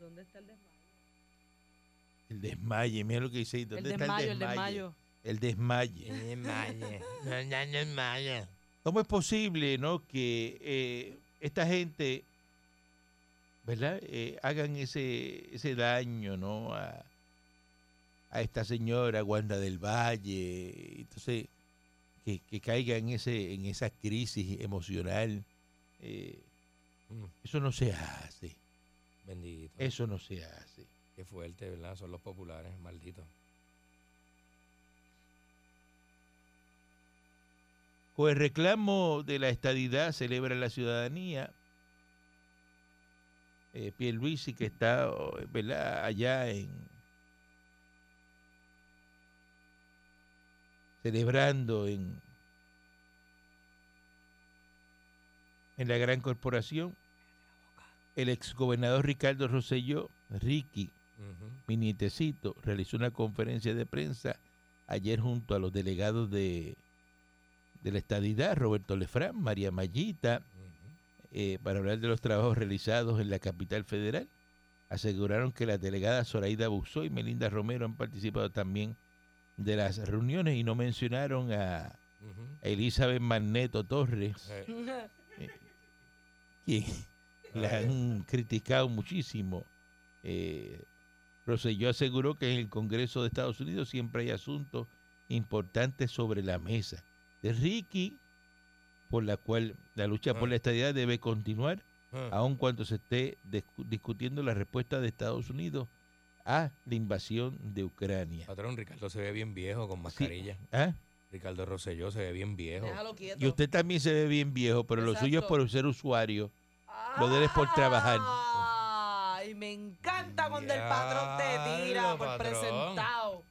Speaker 4: ¿Dónde está el desmayo?
Speaker 3: El desmaye, mira lo que dice ahí.
Speaker 4: El
Speaker 3: ¿Dónde está
Speaker 4: desmayo, el
Speaker 3: desmaye?
Speaker 4: desmayo.
Speaker 3: El desmaye. ¿Cómo es posible, no, que eh, esta gente, verdad, eh, hagan ese ese daño, no, a, a esta señora Wanda del Valle, entonces que, que caiga en ese en esa crisis emocional, eh,
Speaker 5: Mm,
Speaker 3: eso no se hace,
Speaker 5: bendito.
Speaker 3: eso no se hace.
Speaker 5: Qué fuerte, ¿verdad? Son los populares, malditos.
Speaker 3: Con el reclamo de la estadidad celebra la ciudadanía. Eh, Pierluisi que está oh, ¿verdad? allá en celebrando en en la gran corporación. El exgobernador Ricardo Rosselló, Ricky, Mi nietecito, realizó una conferencia de prensa ayer junto a los delegados de, de la estadidad, Roberto Lefrán, María Mayita,
Speaker 5: Ujú.
Speaker 3: eh, para hablar de los trabajos realizados en la capital federal. Aseguraron que las delegadas Zoraida Buzó y Melinda Romero han participado también de las reuniones y no mencionaron a. Elizabeth Magneto Torres,
Speaker 5: Eh,
Speaker 3: quien la han criticado muchísimo. Eh, Rosselló aseguró que en el Congreso de Estados Unidos siempre hay asuntos importantes sobre la mesa. De Ricky, por la cual la lucha por
Speaker 5: Ah.
Speaker 3: la estadidad debe continuar,
Speaker 5: ah,
Speaker 3: aun cuando se esté discu- discutiendo la respuesta de Estados Unidos a la invasión de Ucrania.
Speaker 5: Patrón, Ricardo se ve bien viejo con mascarilla.
Speaker 3: ¿Ah?
Speaker 5: Ricardo Rosselló se ve bien viejo.
Speaker 3: Y usted también se ve bien viejo, pero lo suyo es por ser usuario. lo de él es por trabajar.
Speaker 4: Me encanta cuando el patrón te tira por
Speaker 5: patrón.
Speaker 4: presentado.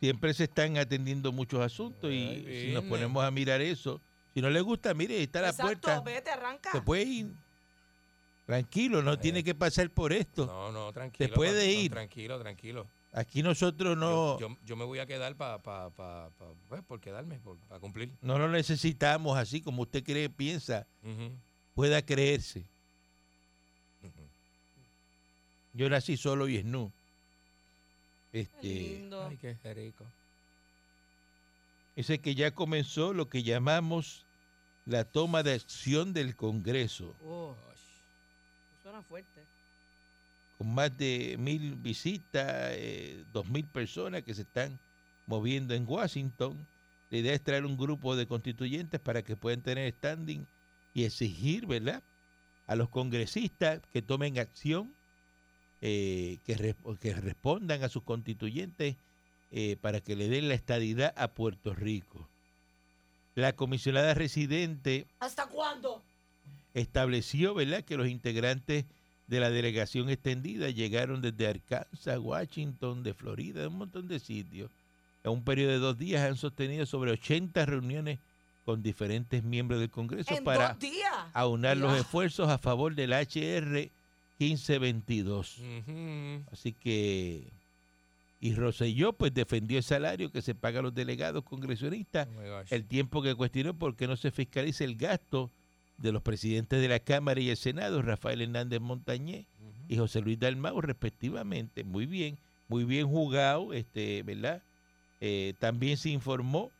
Speaker 3: Siempre se están atendiendo muchos asuntos y si nos ponemos a mirar eso, si no le gusta, mire, ahí está la
Speaker 4: Exacto,
Speaker 3: puerta.
Speaker 4: vete, arranca.
Speaker 3: Se puede ir. Tranquilo, no
Speaker 5: Eh.
Speaker 3: tiene que pasar por esto.
Speaker 5: No, no, tranquilo.
Speaker 3: Se puede
Speaker 5: patrón,
Speaker 3: ir.
Speaker 5: Tranquilo, tranquilo.
Speaker 3: Aquí nosotros no,
Speaker 5: Yo, yo, yo me voy a quedar para pa, pa, pa, pues, por quedarme, para cumplir.
Speaker 3: no lo necesitamos así como usted cree, piensa, pueda creerse. Yo nací solo y snu.
Speaker 4: Qué
Speaker 3: Este,
Speaker 4: lindo.
Speaker 5: Ay, qué rico.
Speaker 3: Dice que ya comenzó lo que llamamos la toma de acción del Congreso,
Speaker 4: Oh, suena fuerte.
Speaker 3: con más de mil visitas, eh, dos mil personas que se están moviendo en Washington. La idea es traer un grupo de constituyentes para que puedan tener standing y exigir, ¿verdad?, a los congresistas que tomen acción, eh, que, re- que respondan a sus constituyentes eh, para que le den la estadidad a Puerto Rico. La comisionada residente
Speaker 4: ¿Hasta cuándo?
Speaker 3: estableció, ¿verdad?, que los integrantes de la delegación extendida llegaron desde Arkansas, Washington, de Florida, de un montón de sitios. En un periodo de dos días han sostenido sobre 80 reuniones con diferentes miembros del Congreso para aunar los esfuerzos a favor del HR 1522.
Speaker 5: Ujú.
Speaker 3: Así que, y Rosselló pues defendió el salario que se paga a los delegados congresionistas
Speaker 5: Oh
Speaker 3: el tiempo que cuestionó por qué no se fiscaliza el gasto de los presidentes de la Cámara y el Senado, Rafael Hernández Montañé y José Luis Dalmau, respectivamente. Muy bien, muy bien jugado, este, ¿verdad? Eh, también se informó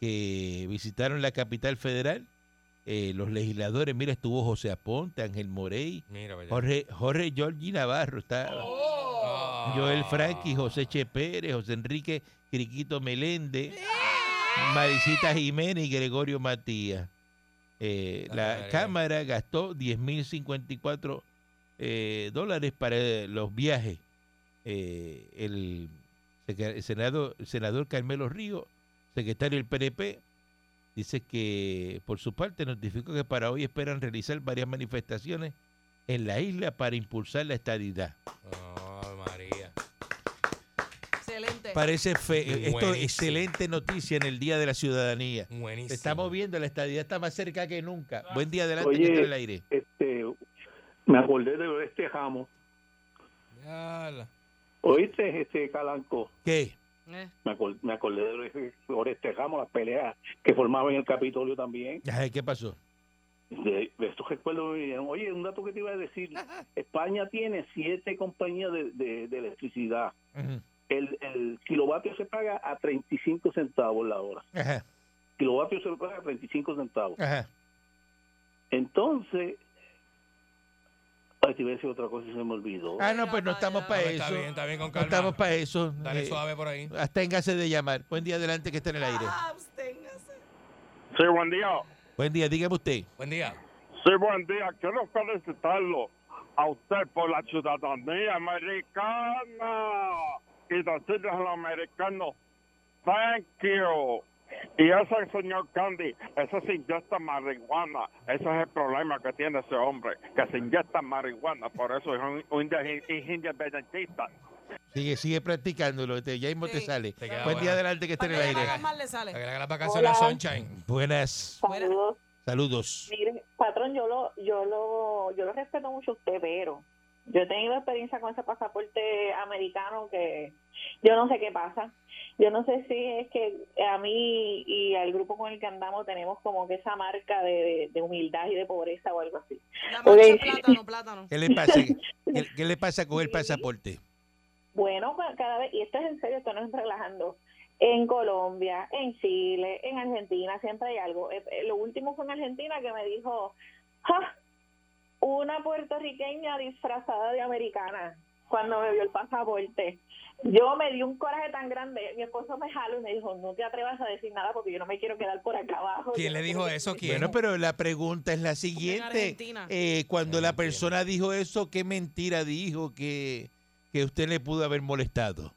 Speaker 3: que visitaron la capital federal eh, los legisladores, mira, estuvo José Aponte, Ángel Morey,
Speaker 5: Mira.
Speaker 3: Jorge, Jorge Giorgi Navarro, está
Speaker 5: Ah.
Speaker 3: Joel Franqui, José Che Pérez, José Enrique Criquito Meléndez, Maricita Jiménez y Gregorio Matías. Eh,
Speaker 5: Ah,
Speaker 3: la. Cámara gastó 10.054 eh, dólares para eh, los viajes. Eh, el, seca- el senado- el senador Carmelo Río, secretario del PNP, dice que por su parte notificó que para hoy esperan realizar varias manifestaciones en la isla para impulsar la estadidad.
Speaker 5: Oh, María.
Speaker 4: Excelente.
Speaker 3: Parece fe, esto
Speaker 5: Buenísimo.
Speaker 3: excelente noticia en el Día de la Ciudadanía.
Speaker 5: Buenísimo.
Speaker 3: Estamos viendo, la estadidad está más cerca que nunca. Buen día adelante
Speaker 7: Oye,
Speaker 3: que el aire.
Speaker 7: este, me acordé de este jamo.
Speaker 5: Yala.
Speaker 7: ¿Oíste, este Calanco?
Speaker 3: ¿Qué?
Speaker 4: Eh,
Speaker 7: Me, acor- me acordé de Oreste Ramos, las peleas que formaban en el Capitolio también.
Speaker 3: ¿Qué pasó?
Speaker 7: De, de estos recuerdos me vinieron. Oye, un dato que te iba a decir. España tiene siete compañías de, de- de electricidad. El, el kilovatio se paga a 35 centavos la hora.
Speaker 3: Ajá,
Speaker 7: Kilovatio se paga a 35 centavos.
Speaker 3: ajá.
Speaker 7: Entonces, ay, te iba a decir otra cosa y se me olvidó.
Speaker 3: Ah, no, pues no estamos
Speaker 5: No,
Speaker 3: para
Speaker 5: está
Speaker 3: eso.
Speaker 5: bien, está bien, con
Speaker 3: No estamos para eso.
Speaker 5: Dale
Speaker 3: Eh,
Speaker 5: suave por ahí.
Speaker 3: absténgase de llamar. Buen día adelante que está en el aire.
Speaker 4: ah, absténgase.
Speaker 8: Sí, buen día.
Speaker 3: Buen día, dígame usted.
Speaker 5: Buen día.
Speaker 8: Sí, buen día. Quiero felicitarlo a usted por la ciudadanía americana y decirle a los americanos, thank you. Y ese señor Candy, ese se inyecta marihuana. Ese es el problema que tiene ese hombre, que se inyecta marihuana. Por eso es un, un inde- independentista.
Speaker 3: Sigue, sigue practicándolo. te- Ya mismo te sale.
Speaker 5: Te
Speaker 3: Buen día
Speaker 5: buena.
Speaker 3: adelante que está en el aire.
Speaker 4: más mal le
Speaker 5: Para
Speaker 4: sale.
Speaker 5: que le haga las vacaciones a Sunshine.
Speaker 3: Buenas.
Speaker 9: Saludos.
Speaker 3: Saludos.
Speaker 9: Mire, patrón, yo lo, yo lo, yo lo respeto mucho a usted, pero yo he tenido experiencia con ese pasaporte americano que yo no sé qué pasa. Yo no sé si es que a mí y al grupo con el que andamos tenemos como que esa marca de, de- de humildad y de pobreza o algo así.
Speaker 4: La plátano, plátano.
Speaker 3: ¿Qué le pasa? ¿Qué, qué le pasa con el pasaporte?
Speaker 9: Bueno, pues, cada vez, y esto es en serio, esto no es relajando. En Colombia, en Chile, en Argentina, siempre hay algo. Eh, eh, Lo último fue en Argentina que me dijo, "Ja, una puertorriqueña disfrazada de americana cuando me vio el pasaporte. Yo me di un coraje tan grande, mi esposo me jaló y me dijo, no te atrevas a decir nada porque yo no me quiero quedar por acá abajo.
Speaker 5: ¿Quién le dijo eso? ¿Quién?
Speaker 3: Bueno, pero la pregunta es la siguiente.
Speaker 4: Argentina.
Speaker 3: Eh, cuando la persona dijo eso, ¿qué mentira dijo que, que usted le pudo haber molestado?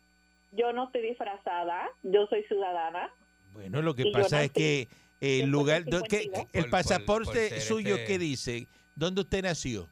Speaker 9: Yo no estoy disfrazada, yo soy ciudadana.
Speaker 3: Bueno, lo que pasa es que el lugar, do- ¿qué-
Speaker 9: 52.
Speaker 3: el
Speaker 5: Por- por-
Speaker 3: pasaporte
Speaker 5: por
Speaker 3: suyo,
Speaker 5: este-
Speaker 3: ¿qué dice? ¿Dónde usted nació?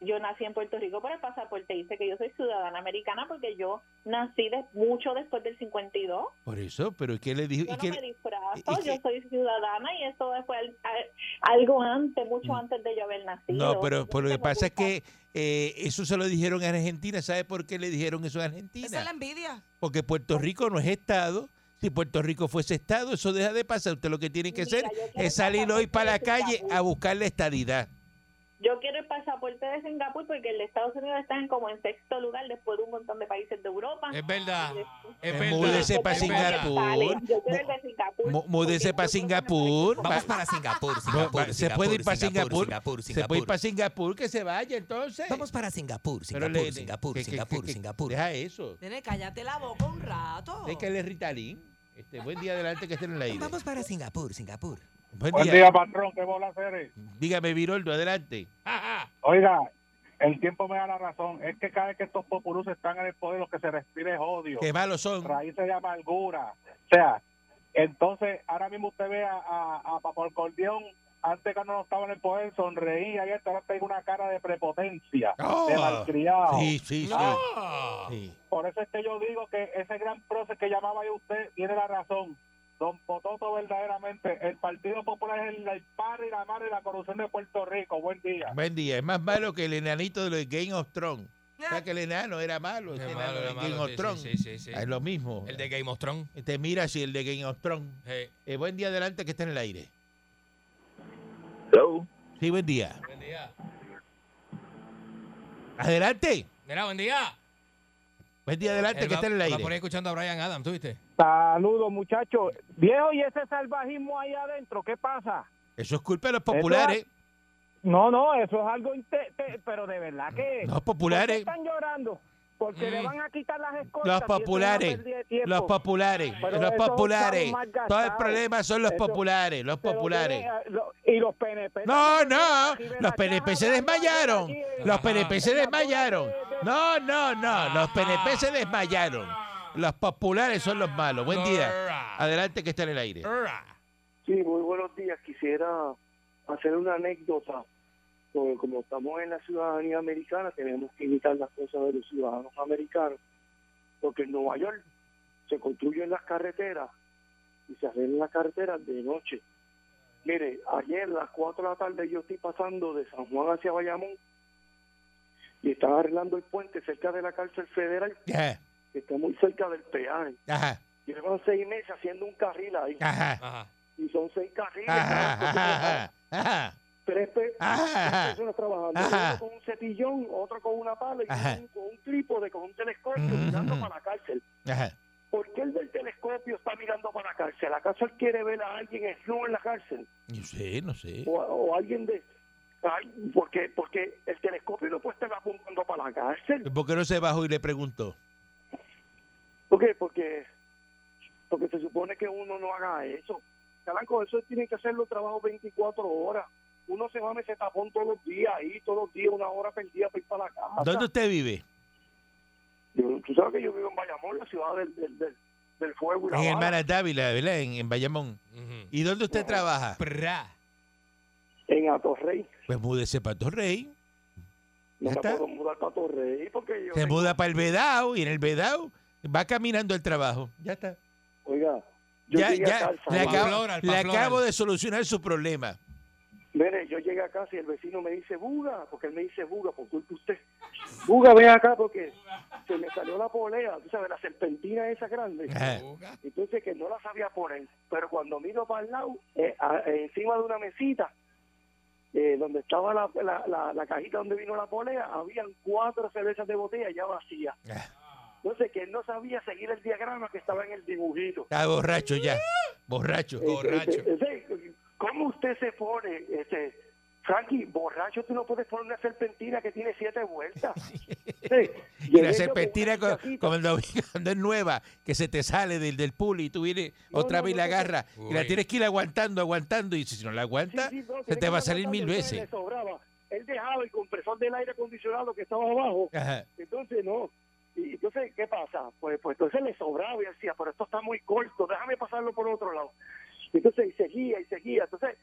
Speaker 9: yo nací en Puerto Rico, pero el pasaporte dice que yo soy ciudadana americana porque yo nací de, mucho después del 52.
Speaker 3: Por eso, pero ¿qué le dijo?
Speaker 9: Yo
Speaker 3: ¿Y
Speaker 9: no
Speaker 3: qué-
Speaker 9: me disfrazo,
Speaker 3: y qué-
Speaker 9: yo soy ciudadana y eso fue al- a- algo antes, mucho
Speaker 3: Mm.
Speaker 9: antes de yo haber nacido.
Speaker 3: No, pero,
Speaker 9: Yo
Speaker 3: pero lo que pasa es que eh, eso se lo dijeron en Argentina. ¿Sabe por qué le dijeron eso en
Speaker 4: Esa es
Speaker 3: Argentina?
Speaker 4: la envidia.
Speaker 3: Porque Puerto Rico no es Estado. Si Puerto Rico fuese Estado, eso deja de pasar. Usted lo que tiene que
Speaker 9: Mira,
Speaker 3: hacer es salir hoy para la calle a buscar la estadidad.
Speaker 9: Yo quiero el pasaporte de Singapur porque el de Estados Unidos está en como en sexto lugar después de un montón de países de Europa.
Speaker 5: Es verdad. Es
Speaker 3: Eh,
Speaker 5: verdad.
Speaker 3: múdese pa'
Speaker 5: es verdad.
Speaker 3: Singapur.
Speaker 9: Yo quiero el de Singapur.
Speaker 3: Mú- múdese
Speaker 9: porque
Speaker 3: pa'
Speaker 9: nosotros
Speaker 3: Singapur.
Speaker 5: Vamos para Singapur,
Speaker 3: se puede ir para Singapur.
Speaker 5: Singapur,
Speaker 3: Se puede ir
Speaker 5: Singapur.
Speaker 3: para Singapur, que se vaya entonces.
Speaker 5: Vamos para Singapur, Singapur, Singapur, Singapur.
Speaker 3: Deja eso.
Speaker 4: Nene, cállate la boca un rato.
Speaker 3: Es que él es Ritalin. Este, buen día adelante que esté en el aire.
Speaker 5: Vamos para Singapur, Singapur.
Speaker 3: Buen
Speaker 8: Buen
Speaker 3: día.
Speaker 8: día, patrón. ¿Qué bola hacer?
Speaker 3: Dígame, Viroldo, adelante.
Speaker 8: Oiga, el tiempo me da la razón. Es que cada vez que estos populus están en el poder, lo que se respira es odio.
Speaker 3: Qué malos son.
Speaker 8: raíces de amargura. O sea, entonces ahora mismo usted ve a, a, a Papalcordión, antes cuando no estaba en el poder, sonreía y esto ahora tengo una cara de prepotencia,
Speaker 3: Oh,
Speaker 8: de malcriado.
Speaker 3: Sí, sí, sí.
Speaker 5: Ah.
Speaker 3: Sí.
Speaker 8: Por eso es que yo digo que ese gran proceso que llamaba ahí usted tiene la razón. Don Pototo, verdaderamente, el Partido Popular es el, el padre y la madre de la corrupción de Puerto Rico. Buen día.
Speaker 3: Buen día. Es más malo que el enanito de los Game of Thrones. O sea que el enano era malo. Ese
Speaker 5: Qué
Speaker 3: enano
Speaker 5: malo,
Speaker 3: de
Speaker 5: era
Speaker 3: Game
Speaker 5: malo,
Speaker 3: of
Speaker 5: sí,
Speaker 3: Thrones.
Speaker 5: sí, sí, sí.
Speaker 3: Es lo mismo.
Speaker 5: El de Game of Thrones.
Speaker 3: Te mira así el de Game of Thrones. Eh, buen día adelante que está en el aire.
Speaker 7: Hello.
Speaker 3: Sí, buen día.
Speaker 5: buen día.
Speaker 3: Adelante.
Speaker 5: Mira, buen día.
Speaker 3: Buen día adelante,
Speaker 5: Él
Speaker 3: que
Speaker 5: va-
Speaker 3: está en el
Speaker 5: va
Speaker 3: aire.
Speaker 5: por ahí escuchando a Brian Adams, ¿tú viste?
Speaker 10: Saludos, muchachos. Viejo, ¿y ese salvajismo ahí adentro? ¿Qué pasa?
Speaker 3: Eso es culpa de los populares.
Speaker 10: No, no, eso es algo... pero de verdad que...
Speaker 3: Los
Speaker 10: ¿por qué
Speaker 3: populares.
Speaker 10: están llorando? Porque le
Speaker 5: Mm.
Speaker 10: van a quitar las escoltas.
Speaker 3: Los populares. Los populares.
Speaker 10: Pero
Speaker 3: Los populares. Todo el problema son los
Speaker 10: Eso-
Speaker 3: populares. Los populares.
Speaker 10: y los PNP.
Speaker 3: No, no. Los PNP se desmayaron. Los. PNP se desmayaron. No, no, no. Los PNP se desmayaron. Los populares son los malos. Buen día. Adelante que está en el aire.
Speaker 11: Sí, muy buenos días. Quisiera hacer una anécdota. Porque como estamos en la ciudadanía americana, tenemos que imitar las cosas de los ciudadanos americanos. Porque en Nueva York se construyen las carreteras y se arreglan las carreteras de noche. Mire, ayer a las 4 de la tarde yo estoy pasando de San Juan hacia Bayamón y están arreglando el puente cerca de la cárcel federal, que está muy cerca del peaje.
Speaker 3: ajá,
Speaker 11: Llevan seis meses haciendo un carril ahí
Speaker 3: ajá,
Speaker 11: y son seis carriles.
Speaker 3: ajá,
Speaker 11: cada
Speaker 3: ajá, ajá.
Speaker 11: Tres, pe- tres personas trabajando, uno con un cepillón, otro con una pala y uno con un trípode, con un telescopio mirando para la cárcel. ¿Por qué el del telescopio está mirando para la cárcel? ¿Acaso él quiere ver a alguien en en la cárcel?
Speaker 3: No sé, no sé.
Speaker 11: O, o alguien de... Ay, porque, porque el telescopio no puede estar apuntando para la cárcel.
Speaker 3: ¿Por qué no se bajó y le preguntó?
Speaker 11: ¿Por qué? Porque, porque se supone que uno no haga eso. Calanco, eso tienen que hacer los trabajos 24 horas. Uno se va a ese tapón todos los días ahí, todos los días, una hora perdida para ir para la casa.
Speaker 3: ¿Dónde usted vive?
Speaker 11: Yo- tú sabes que yo vivo en Bayamón, la ciudad del, del, del, del fuego y la
Speaker 3: En
Speaker 11: bala.
Speaker 3: Hermanas Dávila, ¿verdad? En, en Bayamón. ¿Y dónde usted trabaja?
Speaker 5: Pra.
Speaker 11: En Atorrey.
Speaker 3: Pues múdese para Torrey.
Speaker 11: No me
Speaker 3: está.
Speaker 11: puedo mudar para Torrey porque yo...
Speaker 3: Se
Speaker 11: tengo-
Speaker 3: muda para el Vedao y en el Vedao va caminando el trabajo. Ya está.
Speaker 11: Oiga, yo
Speaker 3: Ya, ya, le, acabo, le acabo de solucionar su problema.
Speaker 11: Mire, yo llegué a casa y el vecino me dice, Buga, porque él me dice Buga, por culpa de usted. Buga, ven acá porque se me salió la polea, tú sabes, la serpentina esa grande. Entonces que no la sabía poner. Pero cuando miro para el lado, eh, a- eh, encima de una mesita, eh, donde estaba la, la, la, la cajita donde vino la polea, habían cuatro cervezas de botella ya vacías.
Speaker 3: Ah.
Speaker 11: Entonces que él no sabía seguir el diagrama que estaba en el dibujito.
Speaker 3: Está borracho ya. Borracho.
Speaker 11: Eh,
Speaker 5: Borracho.
Speaker 11: eh, eh, ¿Cómo usted se pone, este, Frankie, borracho tú no puedes poner una serpentina que tiene siete vueltas? Sí,
Speaker 3: Y
Speaker 11: yo
Speaker 3: serpentina
Speaker 11: con una
Speaker 3: cu-
Speaker 11: cajita.
Speaker 3: cuando, cuando es nueva, que se te sale del, del pool y tú vienes
Speaker 11: No,
Speaker 3: otra
Speaker 11: no,
Speaker 3: vez y
Speaker 11: no,
Speaker 3: la
Speaker 11: no,
Speaker 3: agarras y la tienes que ir aguantando, aguantando y si no la aguantas,
Speaker 11: Sí, sí, no,
Speaker 3: se te va a salir mil veces.
Speaker 11: le sobraba. Él dejaba el compresor del aire acondicionado que estaba abajo.
Speaker 3: Ajá.
Speaker 11: Entonces, no. Y entonces, ¿qué pasa? Pues, pues entonces le sobraba y decía, pero esto está muy corto, déjame pasarlo por otro lado. Entonces, y seguía y seguía. Entonces,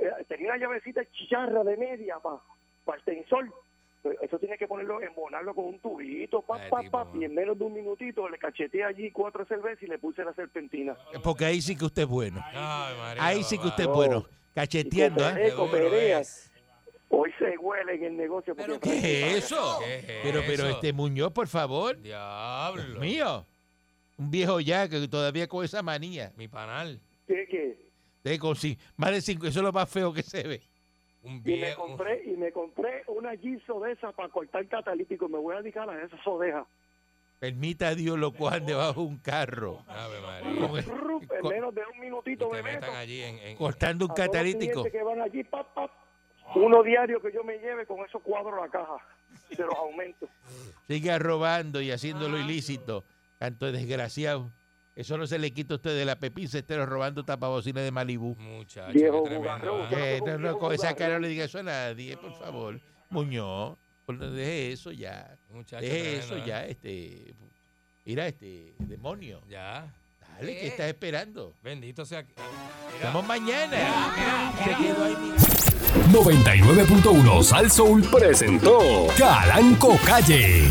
Speaker 11: eh, tenía una llavecita chicharra de media para el tensor. Pues, Eso tiene que ponerlo, embonarlo con un tubito, pa,
Speaker 5: Ay,
Speaker 11: pa, pa,
Speaker 5: mano.
Speaker 11: y en menos de un minutito le cacheteé allí cuatro cervezas y le puse la serpentina.
Speaker 3: Porque ahí sí que usted es bueno.
Speaker 5: Ay, María,
Speaker 3: Ahí sí que usted es
Speaker 11: No.
Speaker 3: bueno. Cacheteando,
Speaker 11: Y
Speaker 3: ¿eh?
Speaker 11: Hoy se huele en el negocio.
Speaker 4: ¿Pero
Speaker 3: ¿Qué es eso?
Speaker 5: ¿Qué es
Speaker 3: Pero, pero
Speaker 5: eso?
Speaker 3: este Muñoz, por favor.
Speaker 5: Diablo.
Speaker 3: Dios mío. Un viejo ya que todavía con esa manía.
Speaker 5: Mi panal.
Speaker 11: ¿Qué, qué?
Speaker 3: De más de cinco, eso es lo más feo que se ve.
Speaker 5: Un
Speaker 11: Y me compré, y me compré una giso de esas para cortar catalítico. Me voy a dedicar a esas odejas.
Speaker 3: Permita a Dios lo cojan debajo de un carro.
Speaker 5: Ave María.
Speaker 3: Con
Speaker 11: En menos de un minutito me meto.
Speaker 5: allí en. en-
Speaker 3: cortando un catalítico.
Speaker 11: que van allí, pap, pap, uno diario que yo me lleve con esos cuadros a la caja. Y se los aumento.
Speaker 3: Siga robando y haciéndolo ilícito. Tanto de desgraciado. Eso no se le quita a usted de la pepín, se esté robando tapabocina de Malibú.
Speaker 5: Muchacho,
Speaker 11: Viejo
Speaker 5: qué tremendo.
Speaker 11: bugarrón,
Speaker 5: ¿ah?
Speaker 3: Eh, no, no, con esa cara no le diga eso a nadie, por favor. Muñoz, por- deje eso ya.
Speaker 5: Muchacho,
Speaker 3: Deje
Speaker 5: tremendo,
Speaker 3: eso
Speaker 5: ¿eh?
Speaker 3: ya, este. Mira, este, demonio.
Speaker 5: Ya.
Speaker 3: Dale, ¿qué estás esperando?
Speaker 5: Bendito sea. Mira,
Speaker 3: Estamos mañana. Se quedó ahí, mira.
Speaker 1: 99.1 Sal Soul presentó Calanco Calle.